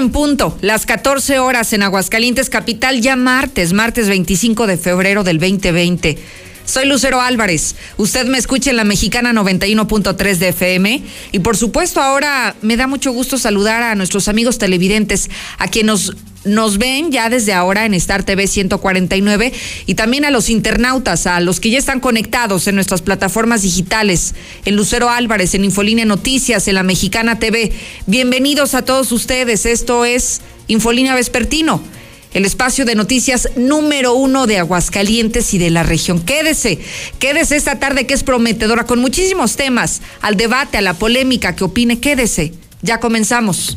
en punto, las 14 horas en Aguascalientes, capital, ya martes, martes 25 de febrero del 2020. Soy Lucero Álvarez. Usted me escucha en la mexicana 91.3 de FM. Y por supuesto, ahora me da mucho gusto saludar a nuestros amigos televidentes, a quienes nos ven ya desde ahora en Star TV 149 y también a los internautas, a los que ya están conectados en nuestras plataformas digitales, en Lucero Álvarez, en Infolínea Noticias, en la Mexicana TV. Bienvenidos a todos ustedes. Esto es Infolínea Vespertino, el espacio de noticias número uno de Aguascalientes y de la región. Quédese, quédese esta tarde que es prometedora con muchísimos temas, al debate, a la polémica, que opine, quédese. Ya comenzamos.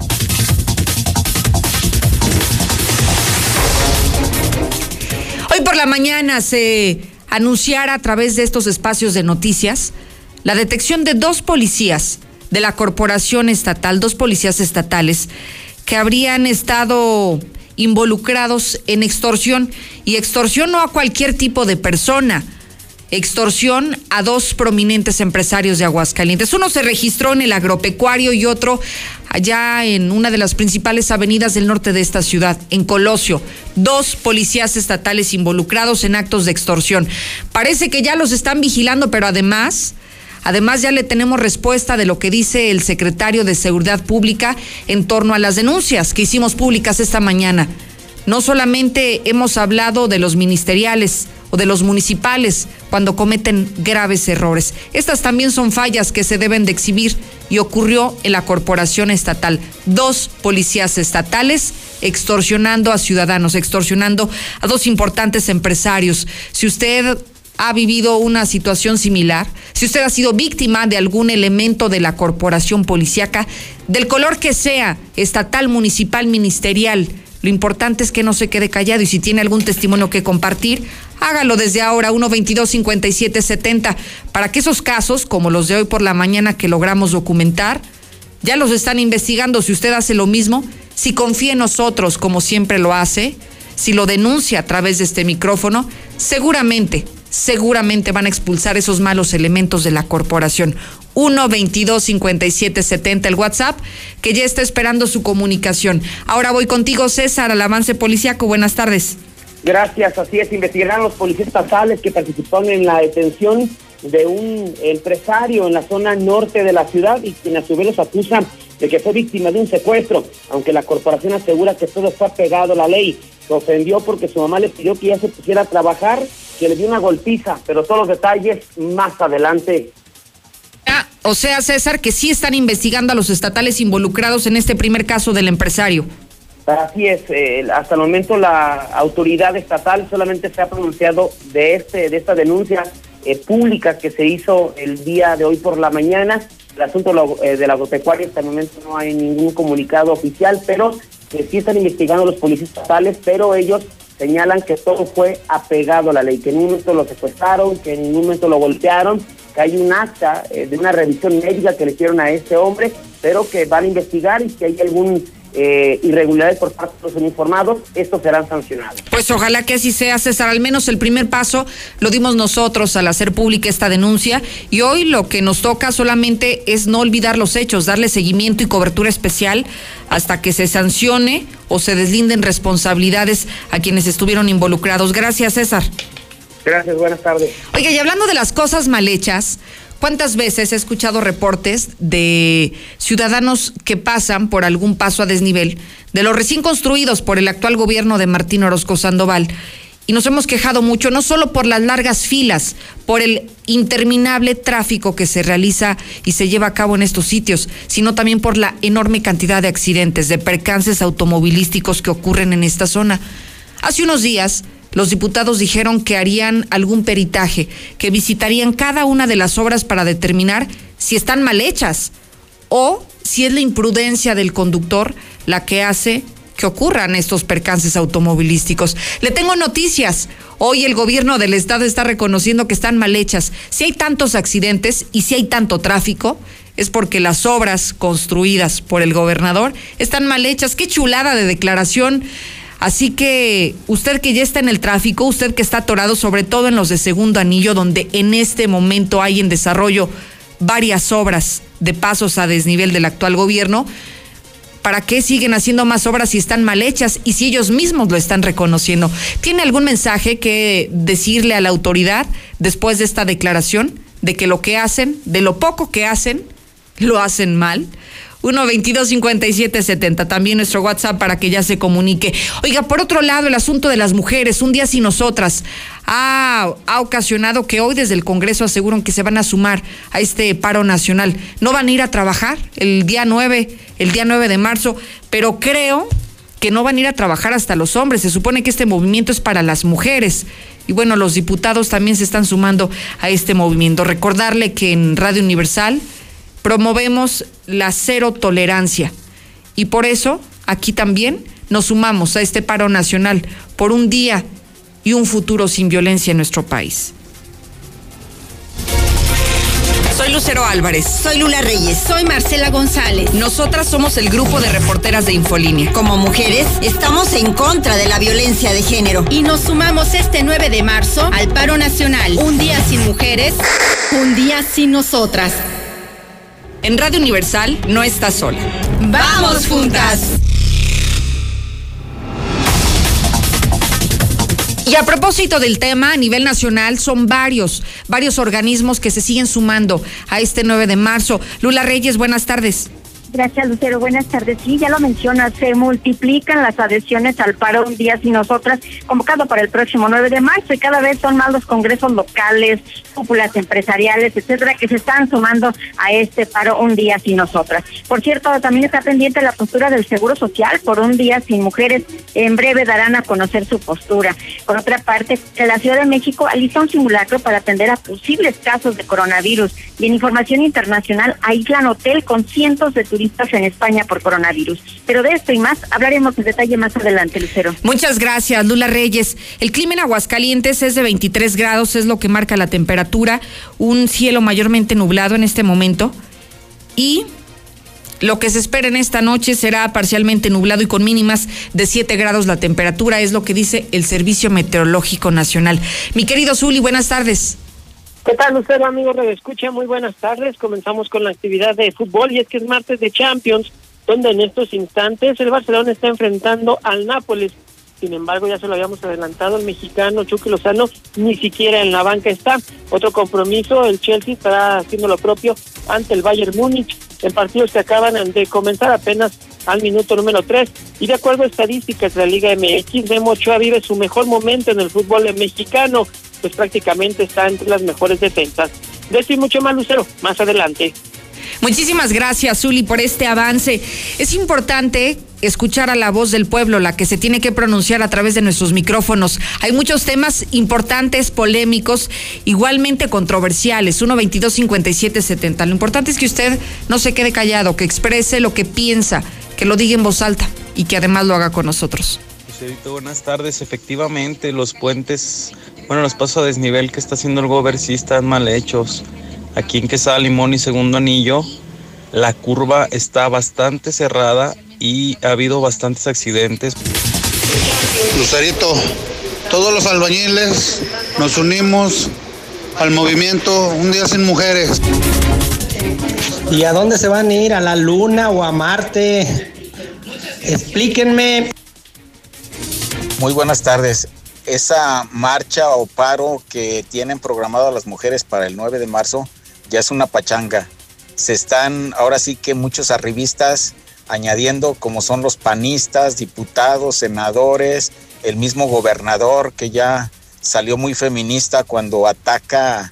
Hoy por la mañana se anunciara a través de estos espacios de noticias la detección de dos policías de la corporación estatal, dos policías estatales que habrían estado involucrados en extorsión y extorsión no a cualquier tipo de persona, extorsión a dos prominentes empresarios de Aguascalientes. Uno se registró en el agropecuario y otro allá en una de las principales avenidas del norte de esta ciudad, en Colosio. Dos policías estatales involucrados en actos de extorsión. Parece que ya los están vigilando, pero además... Además, ya le tenemos respuesta de lo que dice el secretario de Seguridad Pública en torno a las denuncias que hicimos públicas esta mañana. No solamente hemos hablado de los ministeriales, o de los municipales cuando cometen graves errores. Estas también son fallas que se deben de exhibir y ocurrió en la corporación estatal. Dos policías estatales extorsionando a ciudadanos, extorsionando a dos importantes empresarios. Si usted ha vivido una situación similar, si usted ha sido víctima de algún elemento de la corporación policíaca, del color que sea, estatal, municipal, ministerial, lo importante es que no se quede callado y si tiene algún testimonio que compartir, hágalo desde ahora, 122-5770, para que esos casos, como los de hoy por la mañana que logramos documentar, ya los están investigando. Si usted hace lo mismo, si confía en nosotros como siempre lo hace, si lo denuncia a través de este micrófono, seguramente, seguramente van a expulsar esos malos elementos de la corporación. 1 22 57 70 el WhatsApp, que ya está esperando su comunicación. Ahora voy contigo, César, al avance policíaco. Buenas tardes. Gracias, así es, investigarán los policías estatales que participaron en la detención de un empresario en la zona norte de la ciudad y quien a su vez los acusa de que fue víctima de un secuestro, aunque la corporación asegura que todo fue pegado a la ley. Se ofendió porque su mamá le pidió que ya se pusiera a trabajar, que le dio una golpiza, pero todos los detalles más adelante. Ah, o sea, César, que sí están investigando a los estatales involucrados en este primer caso del empresario. Así es, eh, hasta el momento la autoridad estatal solamente se ha pronunciado de este de esta denuncia eh, pública que se hizo el día de hoy por la mañana. El asunto eh, de la agropecuaria hasta el momento no hay ningún comunicado oficial, pero sí están investigando los policías estatales, pero ellos señalan que todo fue apegado a la ley, que en ningún momento lo secuestraron, que en ningún momento lo golpearon, que hay un acta de una revisión médica que le hicieron a este hombre, pero que van a investigar y que hay algún eh, irregularidades por parte de los uniformados, estos serán sancionados. Pues ojalá que así sea, César. Al menos el primer paso lo dimos nosotros al hacer pública esta denuncia y hoy lo que nos toca solamente es no olvidar los hechos, darle seguimiento y cobertura especial hasta que se sancione o se deslinden responsabilidades a quienes estuvieron involucrados. Gracias, César. Gracias, buenas tardes. Oiga, y hablando de las cosas mal hechas, ¿Cuántas veces he escuchado reportes de ciudadanos que pasan por algún paso a desnivel de los recién construidos por el actual gobierno de Martín Orozco Sandoval? Y nos hemos quejado mucho, no solo por las largas filas, por el interminable tráfico que se realiza y se lleva a cabo en estos sitios, sino también por la enorme cantidad de accidentes, de percances automovilísticos que ocurren en esta zona. Hace unos días los diputados dijeron que harían algún peritaje, que visitarían cada una de las obras para determinar si están mal hechas o si es la imprudencia del conductor la que hace que ocurran estos percances automovilísticos. Le tengo noticias. Hoy el gobierno del estado está reconociendo que están mal hechas. Si hay tantos accidentes y si hay tanto tráfico, es porque las obras construidas por el gobernador están mal hechas. Qué chulada de declaración Así que usted que ya está en el tráfico, usted que está atorado sobre todo en los de segundo anillo, donde en este momento hay en desarrollo varias obras de pasos a desnivel del actual gobierno, ¿Para qué siguen haciendo más obras si están mal hechas y si ellos mismos lo están reconociendo? ¿Tiene algún mensaje que decirle a la autoridad después de esta declaración de que lo que hacen, de lo poco que hacen, lo hacen mal? 1 22 57 70 también nuestro WhatsApp para que ya se comunique. Oiga, por otro lado, el asunto de las mujeres, un día sin nosotras, ha, ha ocasionado que hoy desde el Congreso aseguran que se van a sumar a este paro nacional. No van a ir a trabajar el día 9, el día 9 de marzo, pero creo que no van a ir a trabajar hasta los hombres. Se supone que este movimiento es para las mujeres. Y bueno, los diputados también se están sumando a este movimiento. Recordarle que en Radio Universal promovemos la cero tolerancia. Y por eso aquí también nos sumamos a este paro nacional por un día y un futuro sin violencia en nuestro país. Soy Lucero Álvarez. Soy Lula Reyes. Soy Marcela González. Nosotras somos el grupo de reporteras de Infolínea. Como mujeres, estamos en contra de la violencia de género. Y nos sumamos este 9 de marzo al paro nacional. Un día sin mujeres, un día sin nosotras. En Radio Universal no estás sola. ¡Vamos juntas! Y a propósito del tema, a nivel nacional son varios, varios organismos que se siguen sumando a este 9 de marzo. Lula Reyes, buenas tardes. Gracias, Lucero. Buenas tardes. Sí, ya lo mencionas, se multiplican las adhesiones al paro un día sin nosotras, convocado para el próximo 9 de marzo, y cada vez son más los congresos locales, cúpulas empresariales, etcétera, que se están sumando a este paro un día sin nosotras. Por cierto, también está pendiente la postura del Seguro Social por un día sin mujeres. En breve darán a conocer su postura. Por otra parte, la Ciudad de México alista un simulacro para atender a posibles casos de coronavirus. Y en información internacional, aíslan hotel con cientos de turistas en España por coronavirus. Pero de esto y más hablaremos en detalle más adelante, Lucero. Muchas gracias, Lula Reyes. El clima en Aguascalientes es de 23 grados, es lo que marca la temperatura, un cielo mayormente nublado en este momento y lo que se espera en esta noche será parcialmente nublado y con mínimas de 7 grados la temperatura, es lo que dice el Servicio Meteorológico Nacional. Mi querido Zuli, buenas tardes. ¿Qué tal, Lucero, amigo Radio Escucha? Muy buenas tardes. Comenzamos con la actividad de fútbol y es que es martes de Champions, donde en estos instantes el Barcelona está enfrentando al Nápoles. Sin embargo, ya se lo habíamos adelantado, el mexicano Chucky Lozano ni siquiera en la banca está. Otro compromiso, el Chelsea estará haciendo lo propio ante el Bayern Múnich en partidos que acaban de comenzar apenas al minuto número 3. Y de acuerdo a estadísticas de la Liga MX, Memo Ochoa vive su mejor momento en el fútbol mexicano pues prácticamente está entre las mejores defensas. De esto y mucho más, Lucero, más adelante. Muchísimas gracias, Zuli, por este avance. Es importante escuchar a la voz del pueblo, la que se tiene que pronunciar a través de nuestros micrófonos. Hay muchos temas importantes, polémicos, igualmente controversiales. 1 22 57 70. Lo importante es que usted no se quede callado, que exprese lo que piensa, que lo diga en voz alta y que además lo haga con nosotros. buenas tardes. Efectivamente, los puentes bueno, los pasos a desnivel que está haciendo el gober sí están mal hechos. Aquí en Quesada Limón y Segundo Anillo, la curva está bastante cerrada y ha habido bastantes accidentes. Lucerito, todos los albañiles nos unimos al movimiento Un Día Sin Mujeres. ¿Y a dónde se van a ir? ¿A la Luna o a Marte? Explíquenme. Muy buenas tardes esa marcha o paro que tienen programado las mujeres para el 9 de marzo ya es una pachanga. Se están ahora sí que muchos arribistas añadiendo como son los panistas, diputados, senadores, el mismo gobernador que ya salió muy feminista cuando ataca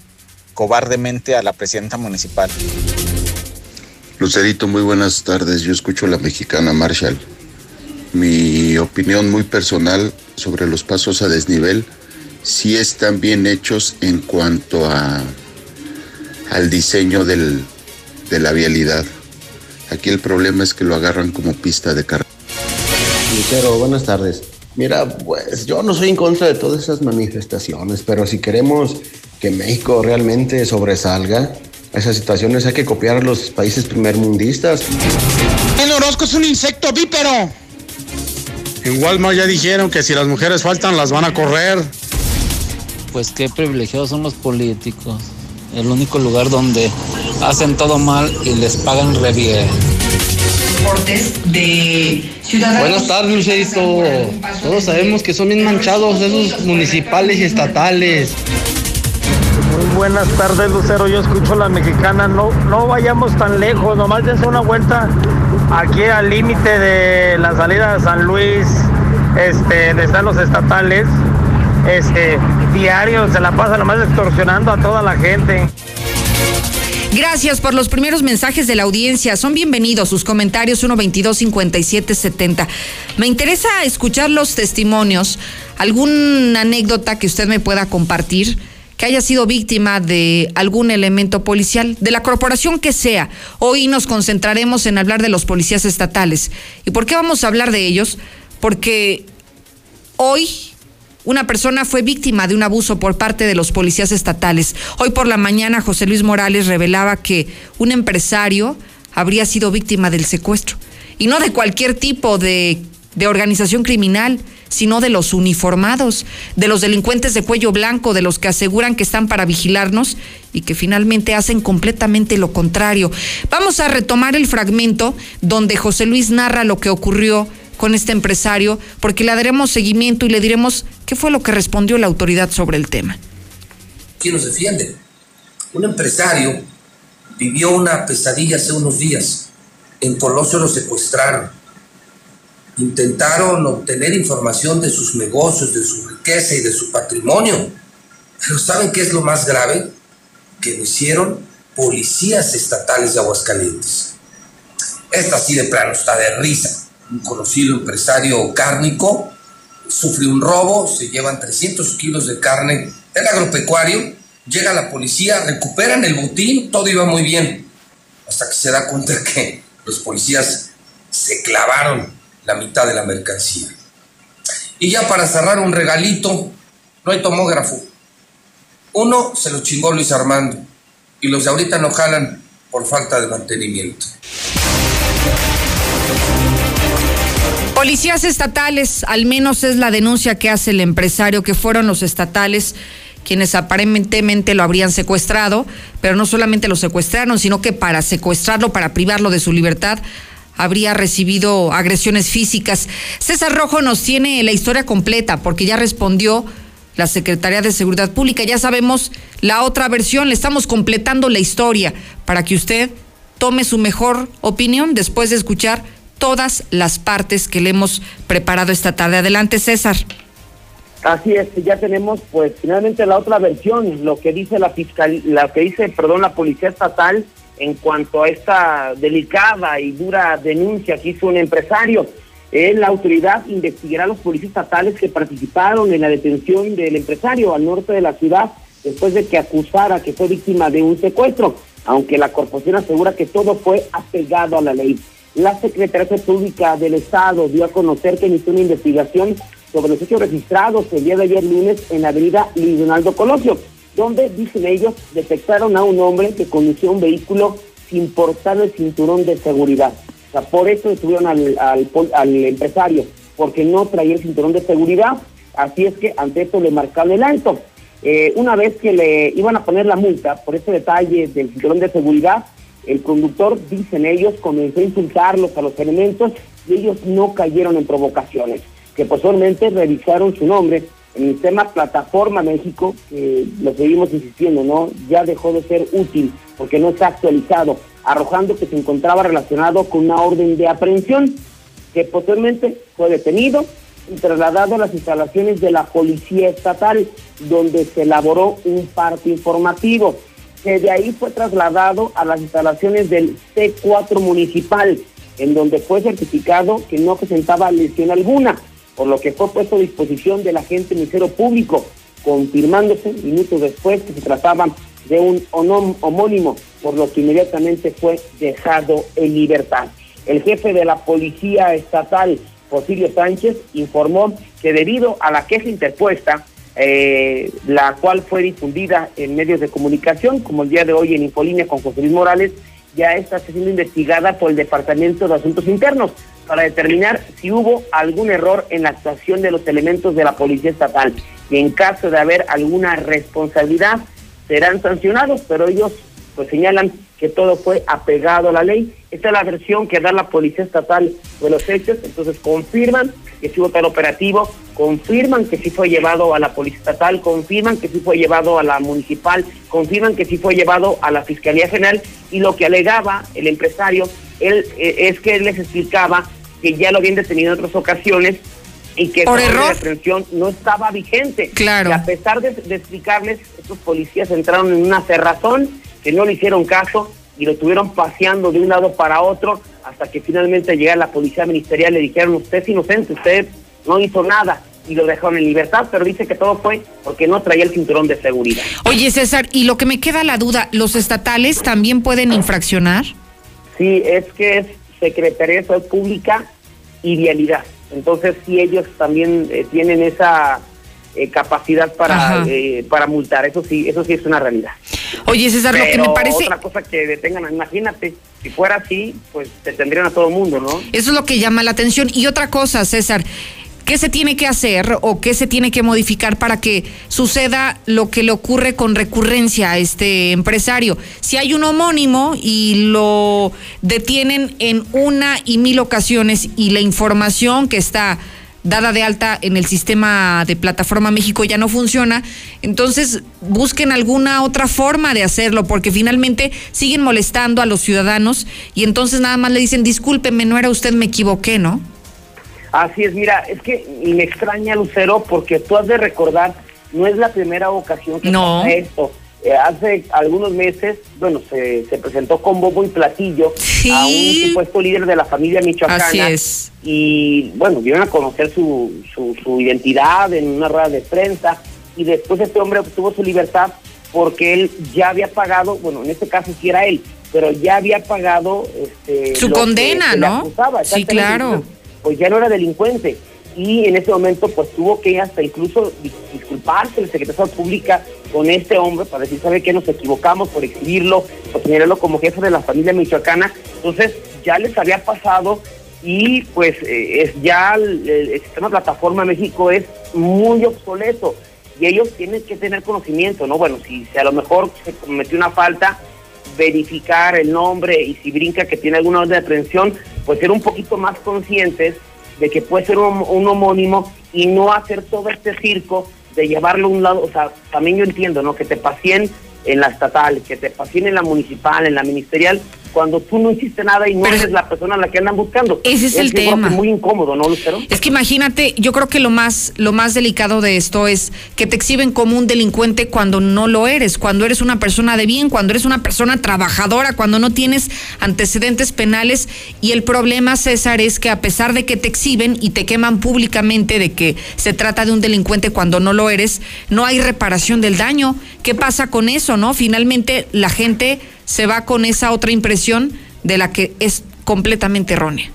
cobardemente a la presidenta municipal. Lucerito, muy buenas tardes. Yo escucho a la mexicana Marshall. Mi opinión muy personal sobre los pasos a desnivel si están bien hechos en cuanto a al diseño del, de la vialidad. Aquí el problema es que lo agarran como pista de carrera. Lucero, buenas tardes. Mira, pues yo no soy en contra de todas esas manifestaciones, pero si queremos que México realmente sobresalga, esas situaciones hay que copiar a los países primermundistas. El Orozco es un insecto bípero. En Walmart ya dijeron que si las mujeres faltan las van a correr. Pues qué privilegiados son los políticos. El único lugar donde hacen todo mal y les pagan re bien. de ciudadanos. Buenas tardes, Lucerito. Todos sabemos que son bien manchados esos municipales y estatales. Muy buenas tardes, Lucero. Yo escucho la mexicana. No, no vayamos tan lejos. Nomás dense una vuelta aquí al límite de la salida de San Luis, este, donde están los estatales. Este, diario se la pasa nomás extorsionando a toda la gente. Gracias por los primeros mensajes de la audiencia. Son bienvenidos sus comentarios 122 5770. Me interesa escuchar los testimonios, alguna anécdota que usted me pueda compartir que haya sido víctima de algún elemento policial, de la corporación que sea. Hoy nos concentraremos en hablar de los policías estatales. ¿Y por qué vamos a hablar de ellos? Porque hoy una persona fue víctima de un abuso por parte de los policías estatales. Hoy por la mañana José Luis Morales revelaba que un empresario habría sido víctima del secuestro. Y no de cualquier tipo de, de organización criminal, sino de los uniformados, de los delincuentes de cuello blanco, de los que aseguran que están para vigilarnos y que finalmente hacen completamente lo contrario. Vamos a retomar el fragmento donde José Luis narra lo que ocurrió con este empresario, porque le daremos seguimiento y le diremos qué fue lo que respondió la autoridad sobre el tema. ¿Quién nos defiende? Un empresario vivió una pesadilla hace unos días. En Colosio lo secuestraron. Intentaron obtener información de sus negocios, de su riqueza y de su patrimonio. Pero ¿saben qué es lo más grave? Que lo hicieron policías estatales de Aguascalientes. Esta sí de plano está de risa un conocido empresario cárnico, sufre un robo, se llevan 300 kilos de carne del agropecuario, llega la policía, recuperan el botín, todo iba muy bien, hasta que se da cuenta que los policías se clavaron la mitad de la mercancía. Y ya para cerrar un regalito, no hay tomógrafo. Uno se lo chingó Luis Armando y los de ahorita no jalan por falta de mantenimiento. Policías estatales, al menos es la denuncia que hace el empresario, que fueron los estatales quienes aparentemente lo habrían secuestrado, pero no solamente lo secuestraron, sino que para secuestrarlo, para privarlo de su libertad, habría recibido agresiones físicas. César Rojo nos tiene la historia completa porque ya respondió la Secretaría de Seguridad Pública. Ya sabemos la otra versión, le estamos completando la historia para que usted tome su mejor opinión después de escuchar todas las partes que le hemos preparado esta tarde. Adelante, César. Así es, ya tenemos pues finalmente la otra versión, lo que dice la fiscal, la que dice, perdón, la policía estatal en cuanto a esta delicada y dura denuncia que hizo un empresario. La autoridad investigará a los policías estatales que participaron en la detención del empresario al norte de la ciudad después de que acusara que fue víctima de un secuestro, aunque la corporación asegura que todo fue apegado a la ley. La Secretaría Pública del Estado dio a conocer que inició una investigación sobre los hechos registrados el día de ayer lunes en la avenida Leonardo Colosio, donde, dicen ellos, detectaron a un hombre que conducía un vehículo sin portar el cinturón de seguridad. Por eso detuvieron al, al, empresario, porque no traía el cinturón de seguridad. Así es que ante esto le marcaron el alto. Eh, una vez que le iban a poner la multa por ese detalle del cinturón de seguridad, el conductor, dicen ellos, comenzó a insultarlos a los elementos y ellos no cayeron en provocaciones, que posteriormente revisaron su nombre el tema Plataforma México, que lo seguimos insistiendo, ¿no? Ya dejó de ser útil porque no está actualizado, arrojando que se encontraba relacionado con una orden de aprehensión, que posteriormente fue detenido y trasladado a las instalaciones de la Policía Estatal, donde se elaboró un parte informativo que de ahí fue trasladado a las instalaciones del C4 municipal, en donde fue certificado que no presentaba lesión alguna, por lo que fue puesto a disposición del agente ministero público, confirmándose minutos después que se trataba de un homónimo, por lo que inmediatamente fue dejado en libertad. El jefe de la Policía Estatal, José Sánchez, informó que debido a la queja interpuesta, eh, la cual fue difundida en medios de comunicación, como el día de hoy en Infolínea con José Luis Morales, ya está siendo investigada por el Departamento de Asuntos Internos para determinar si hubo algún error en la actuación de los elementos de la Policía Estatal. Y en caso de haber alguna responsabilidad, serán sancionados, pero ellos pues señalan que todo fue apegado a la ley. Esta es la versión que da la Policía Estatal de los hechos, entonces confirman que sí hubo tal operativo, confirman que sí fue llevado a la Policía Estatal, confirman que sí fue llevado a la municipal, confirman que sí fue llevado a la Fiscalía General y lo que alegaba el empresario él, eh, es que él les explicaba que ya lo habían detenido en otras ocasiones y que ¿Por error? de aprehensión no estaba vigente. Claro. Y a pesar de, de explicarles, estos policías entraron en una cerrazón que no le hicieron caso y lo tuvieron paseando de un lado para otro hasta que finalmente llega la policía ministerial le dijeron usted es inocente, usted no hizo nada y lo dejaron en libertad, pero dice que todo fue porque no traía el cinturón de seguridad. Oye, César, y lo que me queda la duda, ¿los estatales también pueden infraccionar? Sí, es que es Secretaría de Salud Pública y Vialidad. Entonces, sí, ellos también eh, tienen esa eh, capacidad para eh, para multar. Eso sí, eso sí es una realidad. Oye, César, lo que me parece... otra cosa que detengan, imagínate, si fuera así, pues te tendrían a todo el mundo, ¿no? Eso es lo que llama la atención. Y otra cosa, César, ¿qué se tiene que hacer o qué se tiene que modificar para que suceda lo que le ocurre con recurrencia a este empresario? Si hay un homónimo y lo detienen en una y mil ocasiones y la información que está dada de alta en el sistema de plataforma México ya no funciona, entonces busquen alguna otra forma de hacerlo, porque finalmente siguen molestando a los ciudadanos y entonces nada más le dicen, discúlpeme, no era usted, me equivoqué, ¿no? Así es, mira, es que me extraña, Lucero, porque tú has de recordar, no es la primera ocasión que No. pasa esto. Eh, hace algunos meses, bueno, se, se presentó con bombo y platillo a un supuesto líder de la familia michoacana. Así es. Y bueno, dieron a conocer su, su, su identidad en una rueda de prensa y después este hombre obtuvo su libertad porque él ya había pagado, bueno, en este caso sí era él, pero ya había pagado este, Su que condena, ¿no? acusaba, Sí, claro. Pues ya no era delincuente y en ese momento pues tuvo que hasta incluso dis- disculparse el secretario de Pública con este hombre para decir, ¿sabe qué? Nos equivocamos por exhibirlo, por señalarlo como jefe de la familia michoacana. Entonces ya les había pasado y pues eh, es ya el, el sistema plataforma México es muy obsoleto y ellos tienen que tener conocimiento, ¿no? Bueno, si, si a lo mejor se cometió una falta, verificar el nombre y si brinca que tiene alguna orden de aprehensión, pues ser un poquito más conscientes de que puede ser un, un homónimo y no hacer todo este circo de llevarlo a un lado, o sea, también yo entiendo, ¿no? Que te pacien en la estatal, que te pacien en la municipal, en la ministerial, cuando tú no hiciste nada y no eres la persona a la que andan buscando. Ese es el yo creo tema. muy incómodo, ¿no, Lucero? Es que imagínate, yo creo que lo más, lo más delicado de esto es que te exhiben como un delincuente cuando no lo eres, cuando eres una persona de bien, cuando eres una persona trabajadora, cuando no tienes antecedentes penales. Y el problema, César, es que a pesar de que te exhiben y te queman públicamente de que se trata de un delincuente cuando no lo eres, no hay reparación del daño. ¿Qué pasa con eso, no? Finalmente la gente se va con esa otra impresión de la que es completamente errónea.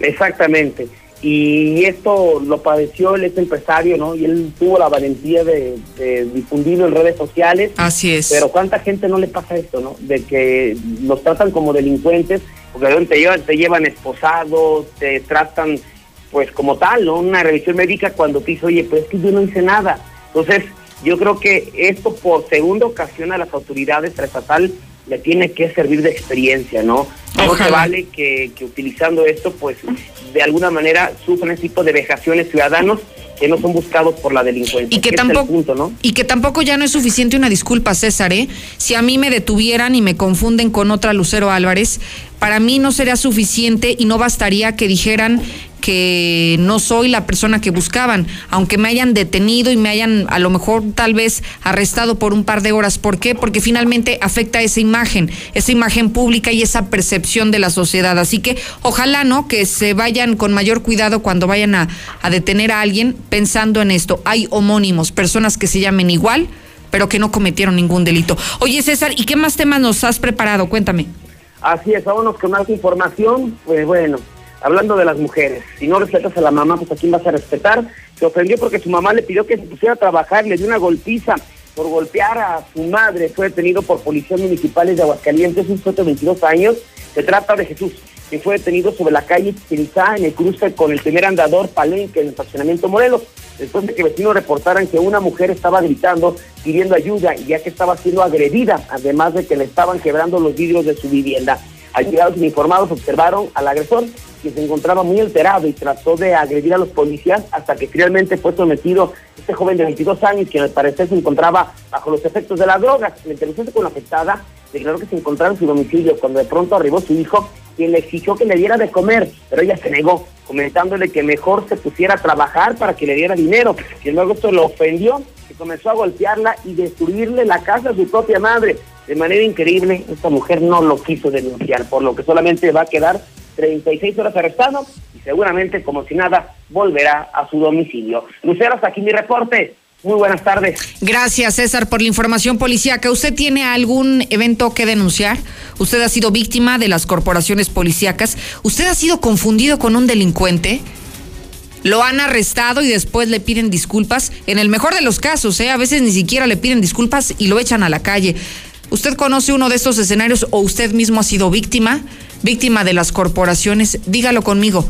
Exactamente. Y esto lo padeció el ex empresario, ¿no? Y él tuvo la valentía de, de difundirlo en redes sociales. Así es. Pero ¿cuánta gente no le pasa esto, no? De que los tratan como delincuentes, porque te llevan, te llevan esposados, te tratan pues como tal, ¿no? Una revisión médica cuando te dice, oye, pues es que yo no hice nada. Entonces, yo creo que esto por segunda ocasión a las autoridades estatal le tiene que servir de experiencia, ¿no? No se vale que, que utilizando esto, pues, de alguna manera sufran ese tipo de vejaciones ciudadanos que no son buscados por la delincuencia. Y que tampoco, punto, ¿no? y que tampoco ya no es suficiente una disculpa, César, ¿eh? Si a mí me detuvieran y me confunden con otra Lucero Álvarez, para mí no sería suficiente y no bastaría que dijeran que no soy la persona que buscaban, aunque me hayan detenido y me hayan a lo mejor tal vez arrestado por un par de horas. ¿Por qué? Porque finalmente afecta esa imagen, esa imagen pública y esa percepción de la sociedad. Así que ojalá, ¿no? Que se vayan con mayor cuidado cuando vayan a, a detener a alguien pensando en esto. Hay homónimos, personas que se llamen igual, pero que no cometieron ningún delito. Oye, César, ¿y qué más temas nos has preparado? Cuéntame. Así es, vámonos con más información. Pues bueno, hablando de las mujeres, si no respetas a la mamá, pues a quién vas a respetar. Se ofendió porque su mamá le pidió que se pusiera a trabajar, le dio una golpiza por golpear a su madre. Fue detenido por policías municipales de Aguascalientes, un sujeto de 22 años. Se trata de Jesús, que fue detenido sobre la calle Chichen Itzá, en el cruce con el primer andador Palenque en el estacionamiento Morelos. después de que vecinos reportaran que una mujer estaba gritando pidiendo ayuda ya que estaba siendo agredida, además de que le estaban quebrando los vidrios de su vivienda. Allegados informados observaron al agresor, que se encontraba muy alterado y trató de agredir a los policías hasta que finalmente fue sometido este joven de 22 años, quien al parecer se encontraba bajo los efectos de las drogas. La intervención con la afectada declaró que se encontraba en su domicilio cuando de pronto arribó su hijo, quien le exigió que le diera de comer, pero ella se negó, comentándole que mejor se pusiera a trabajar para que le diera dinero. Sin embargo, esto lo ofendió y comenzó a golpearla y destruirle la casa a su propia madre. De manera increíble, esta mujer no lo quiso denunciar, por lo que solamente va a quedar 36 horas arrestado y seguramente, como si nada, volverá a su domicilio. Lucero, hasta aquí mi reporte. Muy buenas tardes. Gracias, César, por la información policíaca. ¿Usted tiene algún evento que denunciar? ¿Usted ha sido víctima de las corporaciones policíacas? ¿Usted ha sido confundido con un delincuente? Lo han arrestado y después le piden disculpas. En el mejor de los casos, ¿eh? a veces ni siquiera le piden disculpas y lo echan a la calle. ¿Usted conoce uno de estos escenarios o usted mismo ha sido víctima? Víctima de las corporaciones. Dígalo conmigo.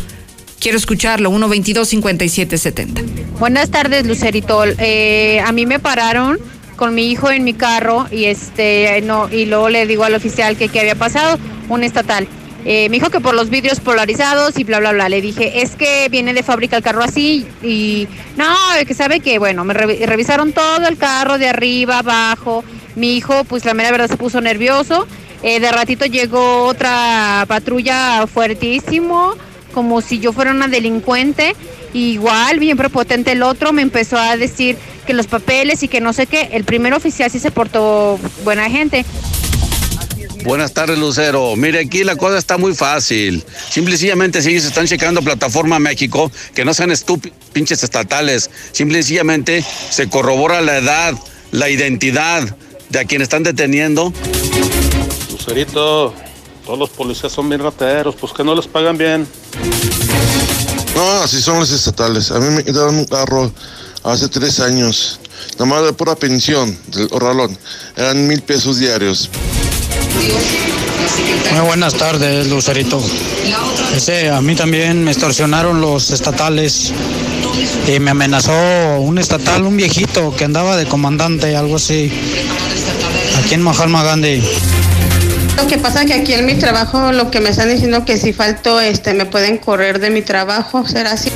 Quiero escucharlo, 122-5770. Buenas tardes, Lucerito. Eh, a mí me pararon con mi hijo en mi carro y este no y luego le digo al oficial que qué había pasado, un estatal. Eh, me dijo que por los vidrios polarizados y bla, bla, bla. Le dije, es que viene de fábrica el carro así y no, que sabe que, bueno, me revisaron todo el carro de arriba, abajo. Mi hijo, pues la mera verdad se puso nervioso. Eh, de ratito llegó otra patrulla fuertísimo, como si yo fuera una delincuente. Igual, bien prepotente el otro, me empezó a decir que los papeles y que no sé qué. El primer oficial sí se portó buena gente. Buenas tardes, Lucero. Mire, aquí la cosa está muy fácil. Simple y sencillamente, si ellos están checando Plataforma México, que no sean estúpidos, pinches estatales. Simple y sencillamente se corrobora la edad, la identidad de a quien están deteniendo. Lucerito, todos los policías son bien rateros, pues que no les pagan bien. No, así son los estatales. A mí me quitaron un carro hace tres años. Nomás de pura pensión del Orralón. Eran mil pesos diarios. Muy buenas tardes, Lucerito. Ese, a mí también me extorsionaron los estatales y me amenazó un estatal, un viejito que andaba de comandante, algo así, aquí en Mahatma Gandhi. Lo que pasa es que aquí en mi trabajo lo que me están diciendo que si falto este me pueden correr de mi trabajo, será así.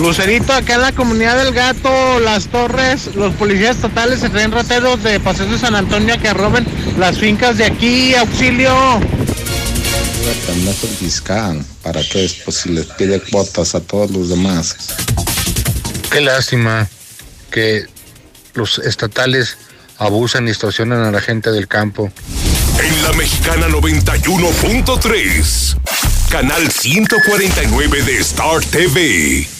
Lucerito, acá en la comunidad del gato, las torres, los policías estatales se traen rateros de Paseo de San Antonio a que roben las fincas de aquí, auxilio. el fiscal para que después si les pide cuotas a todos los demás. Qué lástima que los estatales abusan y extorsionan a la gente del campo. En la mexicana 91.3, canal 149 de Star TV.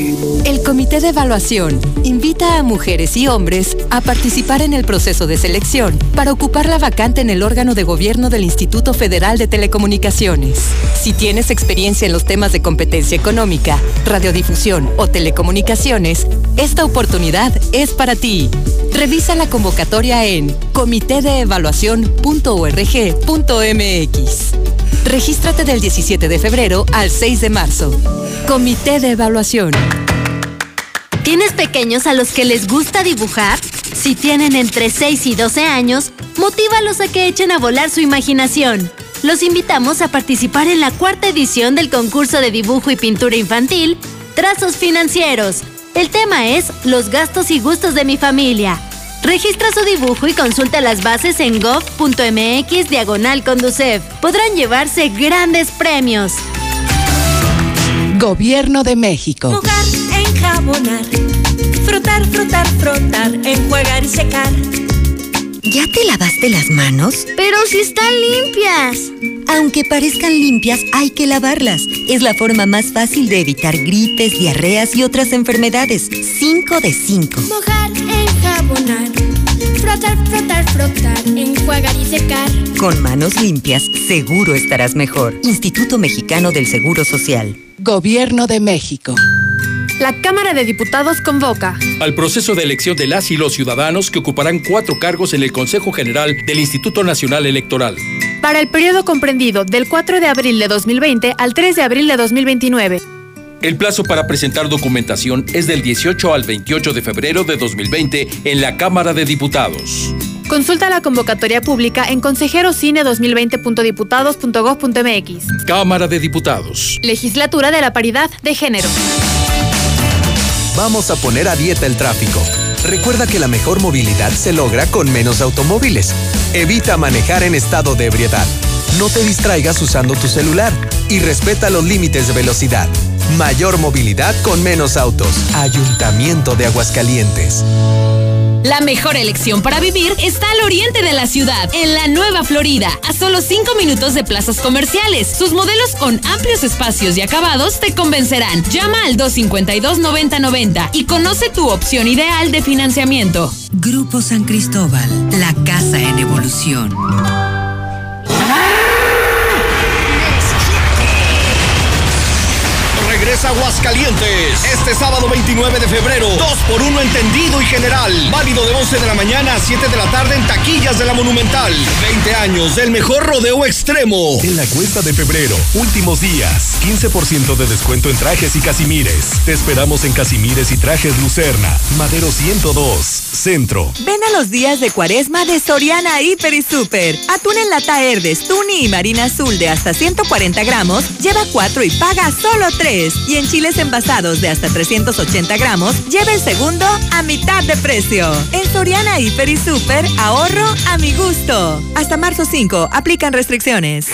El Comité de Evaluación invita a mujeres y hombres a participar en el proceso de selección para ocupar la vacante en el órgano de gobierno del Instituto Federal de Telecomunicaciones. Si tienes experiencia en los temas de competencia económica, radiodifusión o telecomunicaciones, esta oportunidad es para ti. Revisa la convocatoria en comitedeevaluación.org.mx. Regístrate del 17 de febrero al 6 de marzo. Comité de Evaluación. ¿Tienes pequeños a los que les gusta dibujar? Si tienen entre 6 y 12 años, motívalos a que echen a volar su imaginación. Los invitamos a participar en la cuarta edición del concurso de dibujo y pintura infantil, Trazos Financieros. El tema es Los gastos y gustos de mi familia. Registra su dibujo y consulta las bases en gov.mx diagonal conducef. Podrán llevarse grandes premios. Gobierno de México. Jugar, enjabonar, frotar, frotar, frotar, enjuagar y secar. ¿Ya te lavaste las manos? Pero si están limpias. Aunque parezcan limpias, hay que lavarlas. Es la forma más fácil de evitar gripes, diarreas y otras enfermedades. 5 de 5. Mojar, enjabonar. Frotar, frotar, frotar. Enjuagar y secar. Con manos limpias, seguro estarás mejor. Instituto Mexicano del Seguro Social. Gobierno de México. La Cámara de Diputados convoca al proceso de elección de las y los ciudadanos que ocuparán cuatro cargos en el Consejo General del Instituto Nacional Electoral. Para el periodo comprendido del 4 de abril de 2020 al 3 de abril de 2029. El plazo para presentar documentación es del 18 al 28 de febrero de 2020 en la Cámara de Diputados. Consulta la convocatoria pública en consejerocine2020.diputados.gov.mx. Cámara de Diputados. Legislatura de la Paridad de Género. Vamos a poner a dieta el tráfico. Recuerda que la mejor movilidad se logra con menos automóviles. Evita manejar en estado de ebriedad. No te distraigas usando tu celular y respeta los límites de velocidad. Mayor movilidad con menos autos. Ayuntamiento de Aguascalientes. La mejor elección para vivir está al oriente de la ciudad, en la Nueva Florida, a solo 5 minutos de plazas comerciales. Sus modelos con amplios espacios y acabados te convencerán. Llama al 252-9090 y conoce tu opción ideal de financiamiento. Grupo San Cristóbal, la casa en evolución. Regresa Aguascalientes. Este sábado 29 de febrero, 2 por 1 entendido y general. Válido de 11 de la mañana a 7 de la tarde en taquillas de la Monumental. 20 años del mejor rodeo extremo. En la cuesta de febrero, últimos días, 15% de descuento en trajes y casimires. Te esperamos en Casimires y Trajes Lucerna, Madero 102, Centro. Ven a los días de cuaresma de Soriana Hiper y Super. Atún en lata Herdes, Tuni y Marina Azul de hasta 140 gramos, lleva 4 y paga solo 3. Y en chiles envasados de hasta 380 gramos, lleva el segundo a mitad de precio. En Soriana Hiper y Super, ahorro a mi gusto. Hasta marzo 5, aplican restricciones.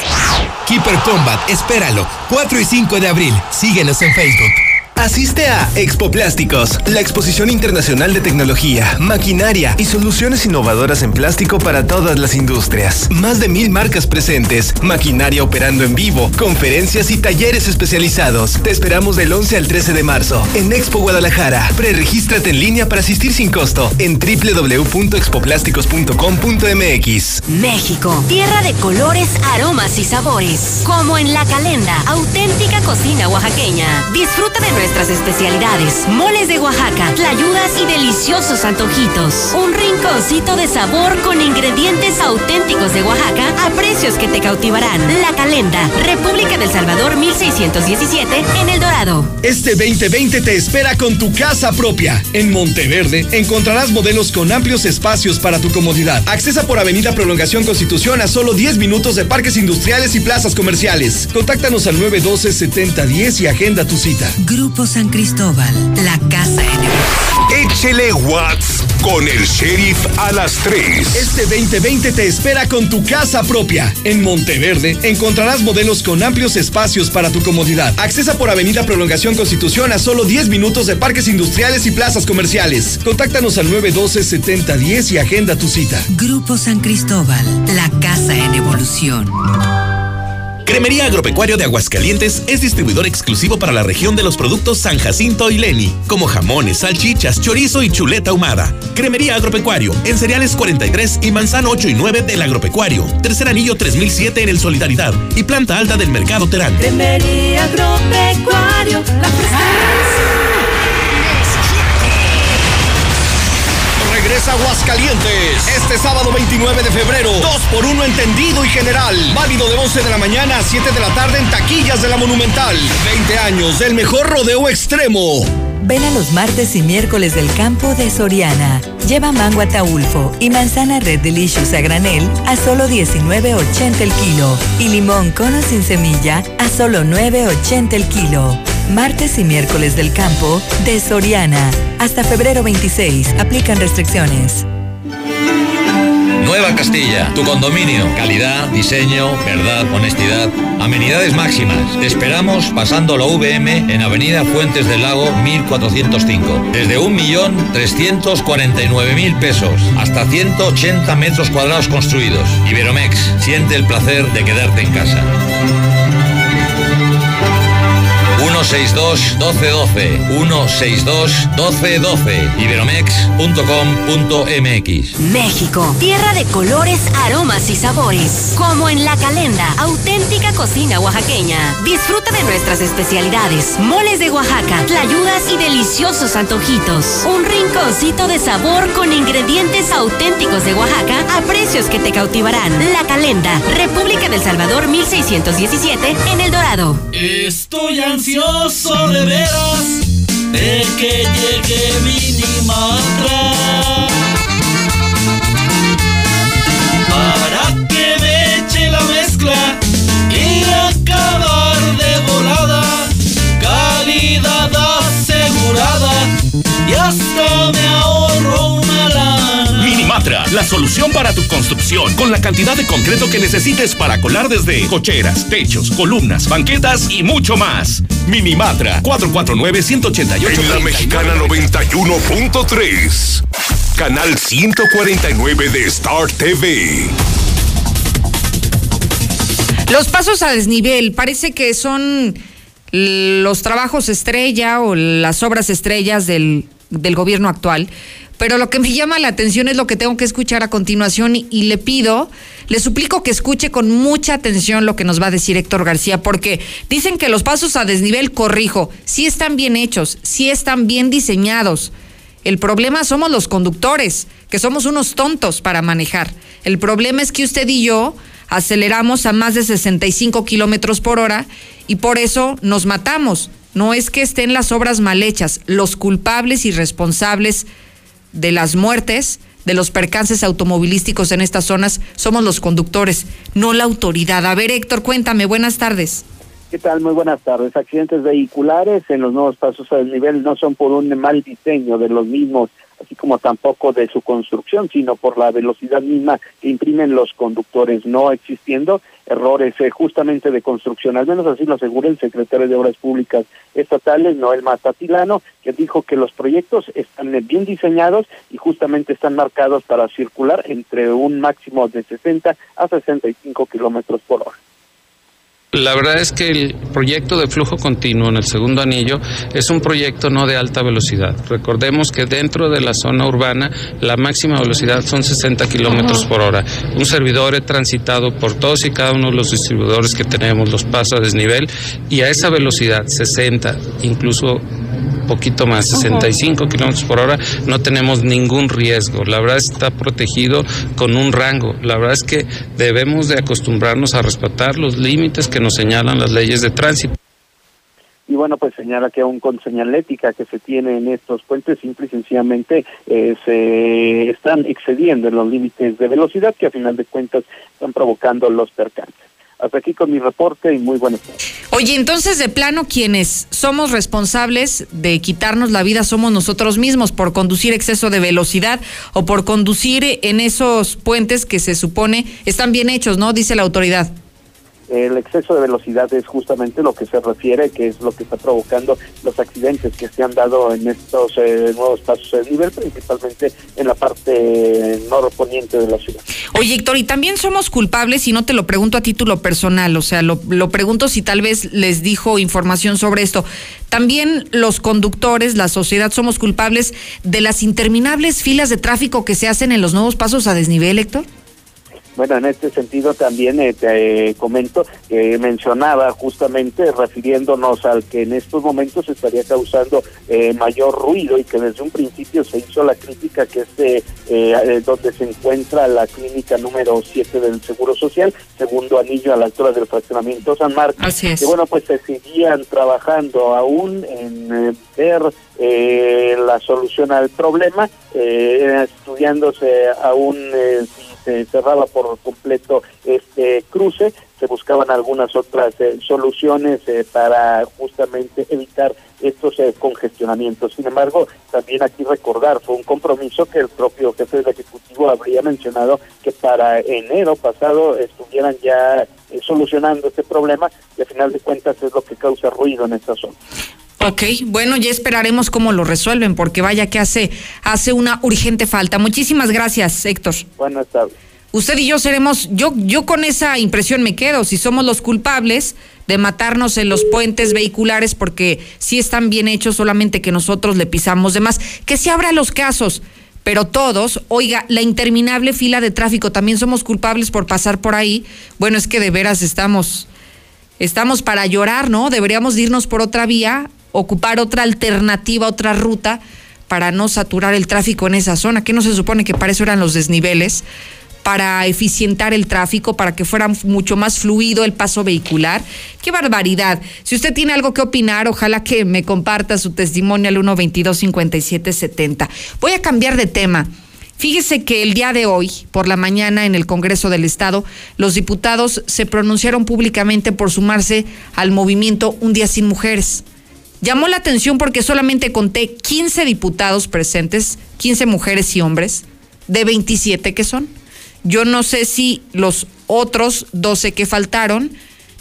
Keeper Combat, espéralo. 4 y 5 de abril. Síguenos en Facebook. Asiste a Expo Plásticos, la exposición internacional de tecnología, maquinaria y soluciones innovadoras en plástico para todas las industrias. Más de mil marcas presentes, maquinaria operando en vivo, conferencias y talleres especializados. Te esperamos del 11 al 13 de marzo en Expo Guadalajara. Preregístrate en línea para asistir sin costo en www.expoplásticos.com.mx. México, tierra de colores, aromas y sabores. Como en La Calenda, auténtica cocina oaxaqueña. Disfruta de nuestras especialidades, moles de Oaxaca, tlayudas y deliciosos antojitos. Un rinconcito de sabor con ingredientes auténticos de Oaxaca a precios que te cautivarán. La Calenda, República del Salvador 1617 en El Dorado. Este 2020 te espera con tu casa propia. En Monteverde encontrarás modelos con amplios espacios para tu comodidad. Accesa por Avenida Prolongación Constitución a solo 10 minutos de parques industriales y plazas comerciales. Contáctanos al 912-7010 y agenda tu cita. Grupo San Cristóbal, la casa en Échele Watts con el sheriff a las 3. Este 2020 te espera con tu casa propia. En Monteverde encontrarás modelos con amplios espacios para tu comodidad. Accesa por Avenida Prolongación Constitución a solo 10 minutos de parques industriales y plazas comerciales. Contáctanos al 912-7010 y agenda tu cita. Grupo San Cristóbal, la casa en evolución. Cremería Agropecuario de Aguascalientes es distribuidor exclusivo para la región de los productos San Jacinto y Leni, como jamones, salchichas, chorizo y chuleta ahumada. Cremería Agropecuario, en cereales 43 y manzano 8 y 9 del Agropecuario. Tercer anillo 3007 en el Solidaridad y planta alta del Mercado Terán. Cremería Agropecuario, la regresa Aguascalientes. Este sábado 29 de febrero, 2 por 1 entendido y general. Válido de 11 de la mañana a 7 de la tarde en taquillas de la Monumental. 20 años del mejor rodeo extremo. Ven a los martes y miércoles del campo de Soriana. Lleva mango ataulfo y manzana Red Delicious a granel a solo 19.80 el kilo y limón cono sin semilla a solo 9.80 el kilo. Martes y miércoles del campo de Soriana. Hasta febrero 26. Aplican restricciones. Nueva Castilla, tu condominio. Calidad, diseño, verdad, honestidad. Amenidades máximas. Te esperamos pasando la VM en Avenida Fuentes del Lago 1405. Desde 1.349.000 pesos hasta 180 metros cuadrados construidos. Iberomex, siente el placer de quedarte en casa. 162 1212 162 1212 iberomex.com.mx México, tierra de colores, aromas y sabores. Como en La Calenda, auténtica cocina oaxaqueña. Disfruta de nuestras especialidades, moles de Oaxaca, tlayudas y deliciosos antojitos. Un rinconcito de sabor con ingredientes auténticos de Oaxaca a precios que te cautivarán. La Calenda, República del Salvador 1617 en El Dorado. Estoy ansioso de veras de que llegue Minimatra para que me eche la mezcla y acabar de volada calidad asegurada y hasta me ahorro una la solución para tu construcción con la cantidad de concreto que necesites para colar desde cocheras, techos, columnas, banquetas y mucho más. Minimatra 449-188. En la mexicana 91.3. Canal 149 de Star TV. Los pasos a desnivel parece que son los trabajos estrella o las obras estrellas del, del gobierno actual. Pero lo que me llama la atención es lo que tengo que escuchar a continuación y, le pido, le suplico que escuche con mucha atención lo que nos va a decir Héctor García, porque dicen que los pasos a desnivel, corrijo, sí están bien hechos, sí están bien diseñados. El problema somos los conductores, que somos unos tontos para manejar. El problema es que usted y yo aceleramos a más de 65 kilómetros por hora y por eso nos matamos. No es que estén las obras mal hechas, los culpables y responsables de las muertes, de los percances automovilísticos en estas zonas, somos los conductores, no la autoridad. A ver, Héctor, cuéntame, buenas tardes. ¿Qué tal? Muy buenas tardes. Accidentes vehiculares en los nuevos pasos al nivel no son por un mal diseño de los mismos, así como tampoco de su construcción, sino por la velocidad misma que imprimen los conductores, no existiendo errores eh, justamente de construcción. Al menos así lo asegura el secretario de Obras Públicas Estatales, Noel Matatilano, que dijo que los proyectos están bien diseñados y justamente están marcados para circular entre un máximo de 60 a 65 kilómetros por hora. La verdad es que el proyecto de flujo continuo en el segundo anillo es un proyecto no de alta velocidad. Recordemos que dentro de la zona urbana la máxima velocidad son 60 kilómetros por hora. Un servidor he transitado por todos y cada uno de los distribuidores que tenemos, los pasos a desnivel, y a esa velocidad, 60, incluso poquito más, 65 kilómetros por hora, no tenemos ningún riesgo. La verdad está protegido con un rango. La verdad es que debemos de acostumbrarnos a respetar los límites que nos señalan las leyes de tránsito. Y bueno, pues señala que aún con señalética que se tiene en estos puentes, simple y sencillamente eh, se están excediendo en los límites de velocidad que a final de cuentas están provocando los percances. Hasta aquí con mi reporte y muy buenas tardes. Oye, entonces de plano quienes somos responsables de quitarnos la vida somos nosotros mismos por conducir exceso de velocidad o por conducir en esos puentes que se supone están bien hechos, ¿no? Dice la autoridad el exceso de velocidad es justamente lo que se refiere, que es lo que está provocando los accidentes que se han dado en estos eh, nuevos pasos de nivel, principalmente en la parte norponiente de la ciudad. Oye, Héctor, y también somos culpables, y no te lo pregunto a título personal, o sea, lo, lo pregunto si tal vez les dijo información sobre esto. También los conductores, la sociedad, somos culpables de las interminables filas de tráfico que se hacen en los nuevos pasos a desnivel, Héctor. Bueno, en este sentido también eh, te eh, comento que mencionaba justamente refiriéndonos al que en estos momentos estaría causando eh, mayor ruido y que desde un principio se hizo la crítica que es donde se encuentra la clínica número 7 del Seguro Social, segundo anillo a la altura del fraccionamiento San Marcos. Así es. Que bueno, pues se seguían trabajando aún en ver la solución al problema, estudiándose aún si se cerraba por completo este cruce. Se buscaban algunas otras eh, soluciones eh, para justamente evitar estos eh, congestionamientos. Sin embargo, también aquí recordar, fue un compromiso que el propio jefe del Ejecutivo habría mencionado que para enero pasado estuvieran ya solucionando este problema y al final de cuentas es lo que causa ruido en esta zona. Ok, bueno, ya esperaremos cómo lo resuelven, porque vaya que hace, hace una urgente falta. Muchísimas gracias, Héctor. Buenas tardes. Usted y yo seremos, yo, yo con esa impresión me quedo, si somos los culpables de matarnos en los puentes vehiculares, porque sí están bien hechos, solamente que nosotros le pisamos de más, que se abran los casos, pero todos, oiga, la interminable fila de tráfico, también somos culpables por pasar por ahí. Bueno, es que de veras estamos, estamos para llorar, ¿no? Deberíamos irnos por otra vía ocupar otra alternativa, otra ruta para no saturar el tráfico en esa zona, que no se supone que para eso eran los desniveles, para eficientar el tráfico, para que fuera mucho más fluido el paso vehicular. ¡Qué barbaridad! Si usted tiene algo que opinar, ojalá que me comparta su testimonio al 122-5770. Voy a cambiar de tema. Fíjese que el día de hoy, por la mañana, en el Congreso del Estado, los diputados se pronunciaron públicamente por sumarse al movimiento Un Día Sin Mujeres. Llamó la atención porque solamente conté 15 diputados presentes, 15 mujeres y hombres, de 27 que son. Yo no sé si los otros 12 que faltaron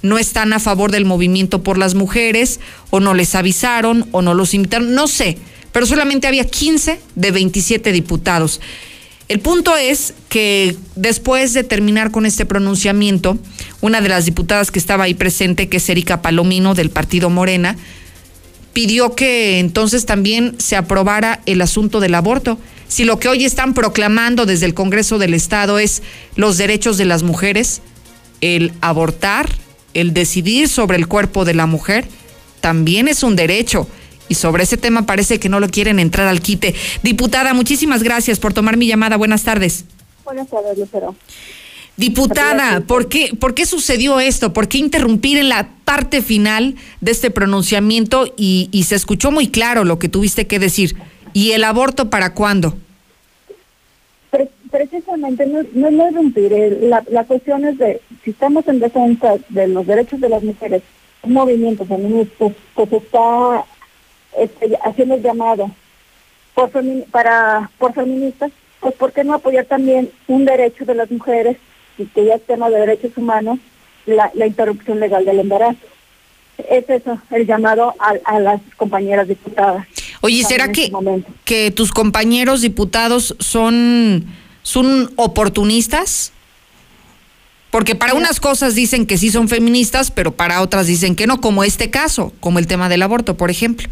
no están a favor del movimiento por las mujeres, o no les avisaron, o no los invitaron, no sé, pero solamente había 15 de 27 diputados. El punto es que después de terminar con este pronunciamiento, una de las diputadas que estaba ahí presente, que es Erika Palomino del Partido Morena, pidió que entonces también se aprobara el asunto del aborto. Si lo que hoy están proclamando desde el Congreso del Estado es los derechos de las mujeres, el abortar, el decidir sobre el cuerpo de la mujer, también es un derecho. Y sobre ese tema parece que no lo quieren entrar al quite. Diputada, muchísimas gracias por tomar mi llamada. Buenas tardes. Buenas tardes, Lucero. Diputada, ¿por qué, ¿por qué sucedió esto? ¿Por qué interrumpir en la parte final de este pronunciamiento y, y se escuchó muy claro lo que tuviste que decir? ¿Y el aborto para cuándo? precisamente no, no es interrumpir, la, la cuestión es de, si estamos en defensa de los derechos de las mujeres, un movimiento feminista que se está este, haciendo el llamado por, para, por feministas, pues ¿por qué no apoyar también un derecho de las mujeres y que ya es tema de derechos humanos, la, interrupción legal del embarazo. Es eso, el llamado a, las compañeras diputadas. Oye, ¿será que, este que tus compañeros diputados son, son oportunistas? Porque para unas cosas dicen que sí son feministas, pero para otras dicen que no, como este caso, como el tema del aborto, por ejemplo.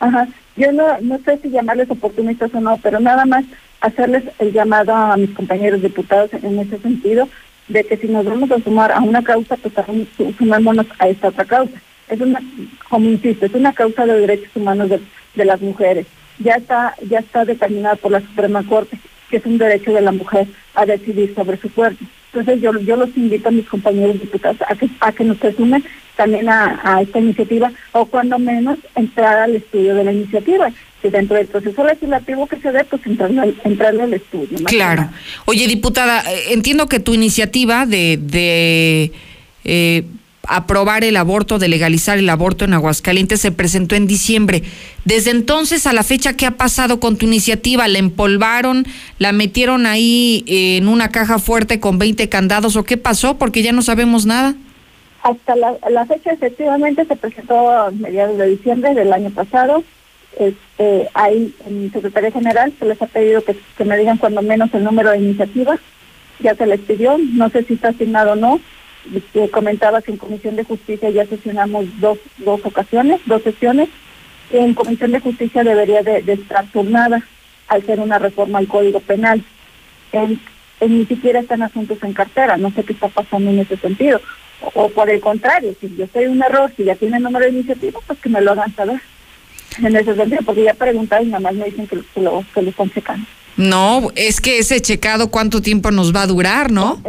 Ajá. Yo no, no sé si llamarles oportunistas o no, pero nada más hacerles el llamado a mis compañeros diputados en ese sentido, de que si nos vamos a sumar a una causa, pues también sumémonos a esta otra causa. Es una, como insisto, es una causa de derechos humanos de, de las mujeres. Ya está, ya está determinada por la Suprema Corte que es un derecho de la mujer a decidir sobre su cuerpo. Entonces yo, yo los invito a mis compañeros diputados a que, a que nos sumen también a, esta iniciativa o cuando menos entrar al estudio de la iniciativa. Si dentro del proceso legislativo que se dé, pues entrarle, entrarle al estudio. Claro. Oye, diputada, eh, entiendo que tu iniciativa de, de eh, aprobar el aborto, de legalizar el aborto en Aguascalientes se presentó en diciembre. Desde entonces a la fecha, ¿qué ha pasado con tu iniciativa? ¿La empolvaron? ¿La metieron ahí en una caja fuerte con 20 candados o qué pasó? Porque ya no sabemos nada. Hasta la, fecha efectivamente se presentó a mediados de diciembre del año pasado. Este, ahí en Secretaría General se les ha pedido que, que me digan cuando menos el número de iniciativas. Ya se les pidió, no sé si está asignado o no que comentabas en Comisión de Justicia ya sesionamos dos, dos ocasiones, dos sesiones. En Comisión de Justicia debería de, estar turnada al ser una reforma al Código Penal. En, ni siquiera están asuntos en cartera, no sé qué está pasando en ese sentido. O, por el contrario, si yo soy un error, si ya tiene número de iniciativa, pues que me lo hagan saber. En ese sentido, porque ya preguntado y nada más me dicen que, lo, que lo están checando. No, es que ese checado cuánto tiempo nos va a durar, ¿no?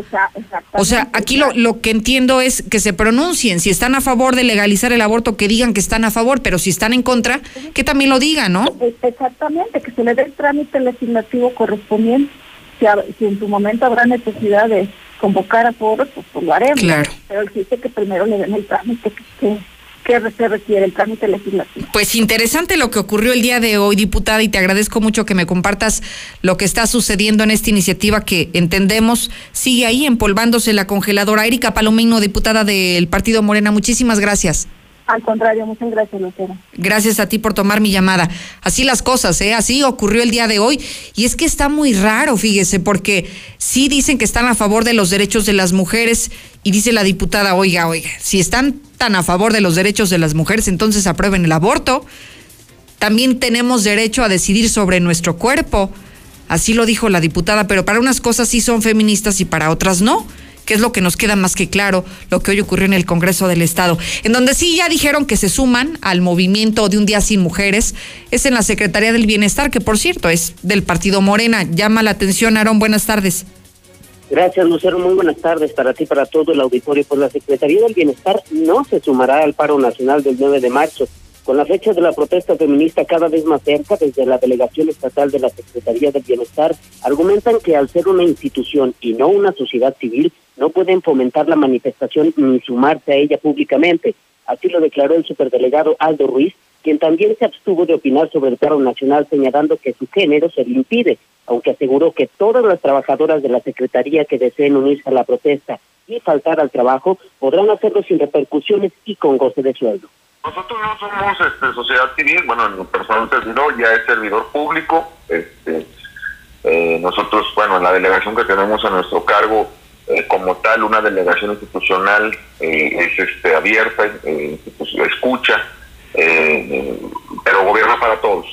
O sea, aquí lo, lo que entiendo es que se pronuncien, si están a favor de legalizar el aborto, que digan que están a favor, pero si están en contra, que también lo digan, ¿no? Exactamente, que se le dé el trámite legislativo correspondiente, si, si en su momento habrá necesidad de convocar a foros, pues, pues, lo haremos. Claro. Pero existe que primero le den el trámite que, que se el trámite legislativo. Pues interesante lo que ocurrió el día de hoy, diputada, y te agradezco mucho que me compartas lo que está sucediendo en esta iniciativa que entendemos sigue ahí empolvándose la congeladora. Erika Palomino, diputada del Partido Morena, muchísimas gracias. Al contrario, muchas gracias, Lucero. Gracias a ti por tomar mi llamada. Así las cosas, ¿eh? Así ocurrió el día de hoy. Y es que está muy raro, fíjese, porque sí dicen que están a favor de los derechos de las mujeres y dice la diputada, oiga, oiga, si están tan a favor de los derechos de las mujeres, entonces aprueben el aborto. También tenemos derecho a decidir sobre nuestro cuerpo. Así lo dijo la diputada, pero para unas cosas sí son feministas y para otras no que es lo que nos queda más que claro, lo que hoy ocurrió en el Congreso del Estado, en donde sí ya dijeron que se suman al movimiento de un día sin mujeres, es en la Secretaría del Bienestar, que por cierto es del Partido Morena. Llama la atención, Aarón, buenas tardes. Gracias, Lucero. Muy buenas tardes para ti, para todo el auditorio. Pues la Secretaría del Bienestar no se sumará al paro nacional del 9 de marzo. Con la fecha de la protesta feminista cada vez más cerca, desde la delegación estatal de la Secretaría del Bienestar, argumentan que al ser una institución y no una sociedad civil, no pueden fomentar la manifestación ni sumarse a ella públicamente. Así lo declaró el superdelegado Aldo Ruiz, quien también se abstuvo de opinar sobre el paro nacional, señalando que su género se le impide, aunque aseguró que todas las trabajadoras de la Secretaría que deseen unirse a la protesta y faltar al trabajo podrán hacerlo sin repercusiones y con goce de sueldo. Nosotros no somos este, sociedad civil, bueno, en personal servidor, ya es servidor público. Este, eh, nosotros, bueno, en la delegación que tenemos a nuestro cargo, eh, como tal, una delegación institucional eh, es este, abierta, pues, escucha, pero gobierna para todos.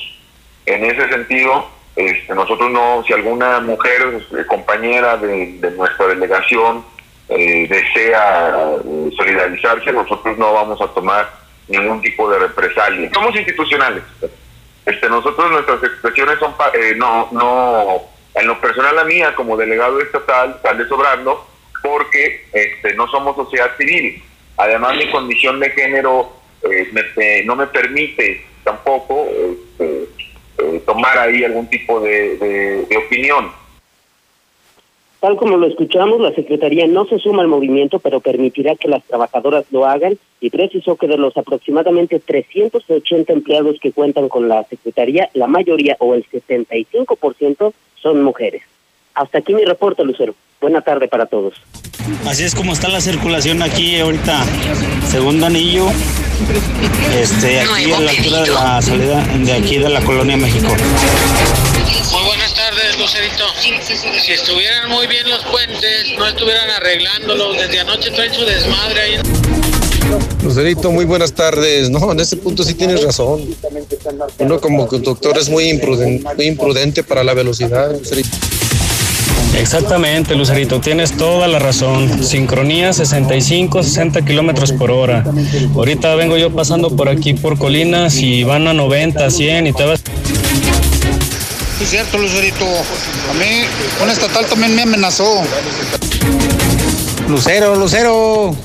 En ese sentido, este, nosotros no, si alguna mujer, compañera de, de nuestra delegación, desea solidarizarse, nosotros no vamos a tomar ningún tipo de represalia. Somos institucionales. Este, nosotros nuestras expresiones son eh, no no en lo personal la mía como delegado estatal sale sobrando porque este, no somos sociedad civil. Además mi condición de género eh, no me permite tampoco este, eh, tomar ahí algún tipo de opinión. Tal como lo escuchamos, la Secretaría no se suma al movimiento, pero permitirá que las trabajadoras lo hagan y precisó que de los aproximadamente 380 empleados que cuentan con la Secretaría, la mayoría o el 75% son mujeres. Hasta aquí mi reporte, Lucero. Buena tarde para todos. Así es como está la circulación aquí ahorita, segundo anillo, este, aquí a la altura de la salida de aquí de la Colonia México. Muy buenas tardes, Lucerito. Si estuvieran muy bien los puentes, no estuvieran arreglándolos. Desde anoche traen su desmadre ahí. Lucerito, muy buenas tardes. No, en ese punto sí tienes razón. Uno como conductor es muy imprudente, muy imprudente para la velocidad, Lucerito. Exactamente, Lucerito, tienes toda la razón. Sincronía 65, 60 kilómetros por hora. Ahorita vengo yo pasando por aquí por colinas y van a 90, 100 y te vas. Es cierto, Lucerito. A mí un estatal también me amenazó. Lucero, Lucero.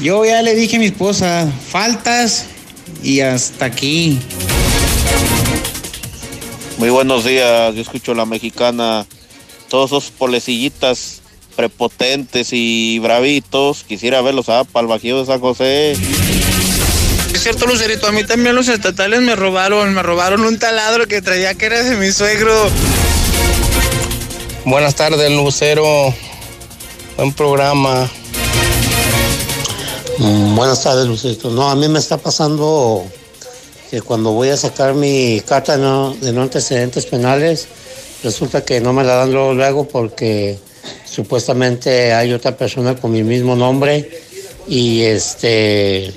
Yo ya le dije a mi esposa, faltas y hasta aquí. Muy buenos días, yo escucho la mexicana. Todos esos polecillitas prepotentes y bravitos, quisiera verlos a para el Bajío de San José. Es cierto, Lucerito, a mí también los estatales me robaron, me robaron un taladro que traía que era de mi suegro. Buenas tardes, Lucero. Buen programa. Mm, buenas tardes, Lucerito. No, a mí me está pasando que cuando voy a sacar mi carta de no antecedentes penales, resulta que no me la dan luego, luego porque supuestamente hay otra persona con mi mismo nombre y este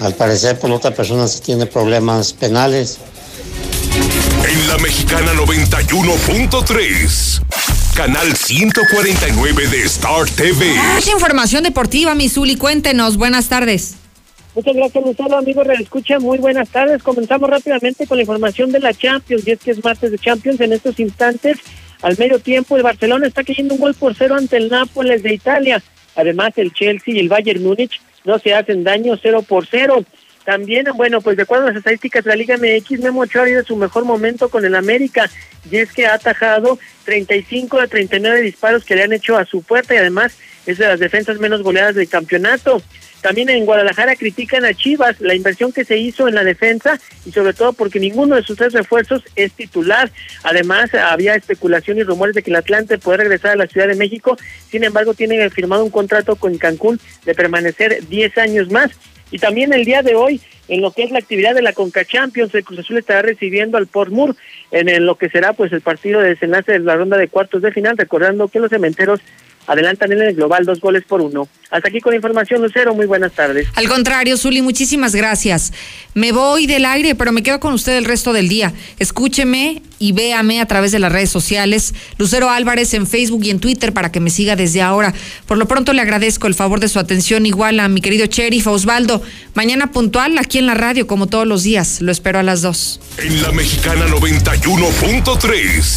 al parecer, por otra persona sí tiene problemas penales. En la mexicana 91.3. Canal 149 de Star TV. Mucha información deportiva, Misuli. Cuéntenos. Buenas tardes. Muchas gracias, Lucero. Amigos, escucha muy buenas tardes. Comenzamos rápidamente con la información de la Champions. Y es que es martes de Champions en estos instantes. Al medio tiempo, el Barcelona está cayendo un gol por cero ante el Nápoles de Italia. Además, el Chelsea y el Bayern Múnich no se hacen daño 0 por 0. También, bueno, pues de acuerdo a las estadísticas de la Liga MX, Memo Ochoa ha ido su mejor momento con el América y es que ha atajado 35 de 39 disparos que le han hecho a su puerta y además es de las defensas menos goleadas del campeonato. También en Guadalajara critican a Chivas la inversión que se hizo en la defensa y sobre todo porque ninguno de sus tres refuerzos es titular. Además, había especulación y rumores de que el Atlante puede regresar a la Ciudad de México. Sin embargo, tienen firmado un contrato con Cancún de permanecer 10 años más. Y también el día de hoy, en lo que es la actividad de la Conca Champions, el Cruz Azul estará recibiendo al Port Moore en lo que será pues el partido de desenlace de la ronda de cuartos de final, recordando que los cementeros adelantan en el global dos goles por uno. Hasta aquí con la información, Lucero. Muy buenas tardes. Al contrario, Zuli, muchísimas gracias. Me voy del aire, pero me quedo con usted el resto del día. Escúcheme y véame a través de las redes sociales. Lucero Álvarez en Facebook y en Twitter para que me siga desde ahora. Por lo pronto le agradezco el favor de su atención, igual a mi querido sheriff Osvaldo. Mañana puntual aquí en la radio, como todos los días. Lo espero a las dos. En la mexicana 91.3.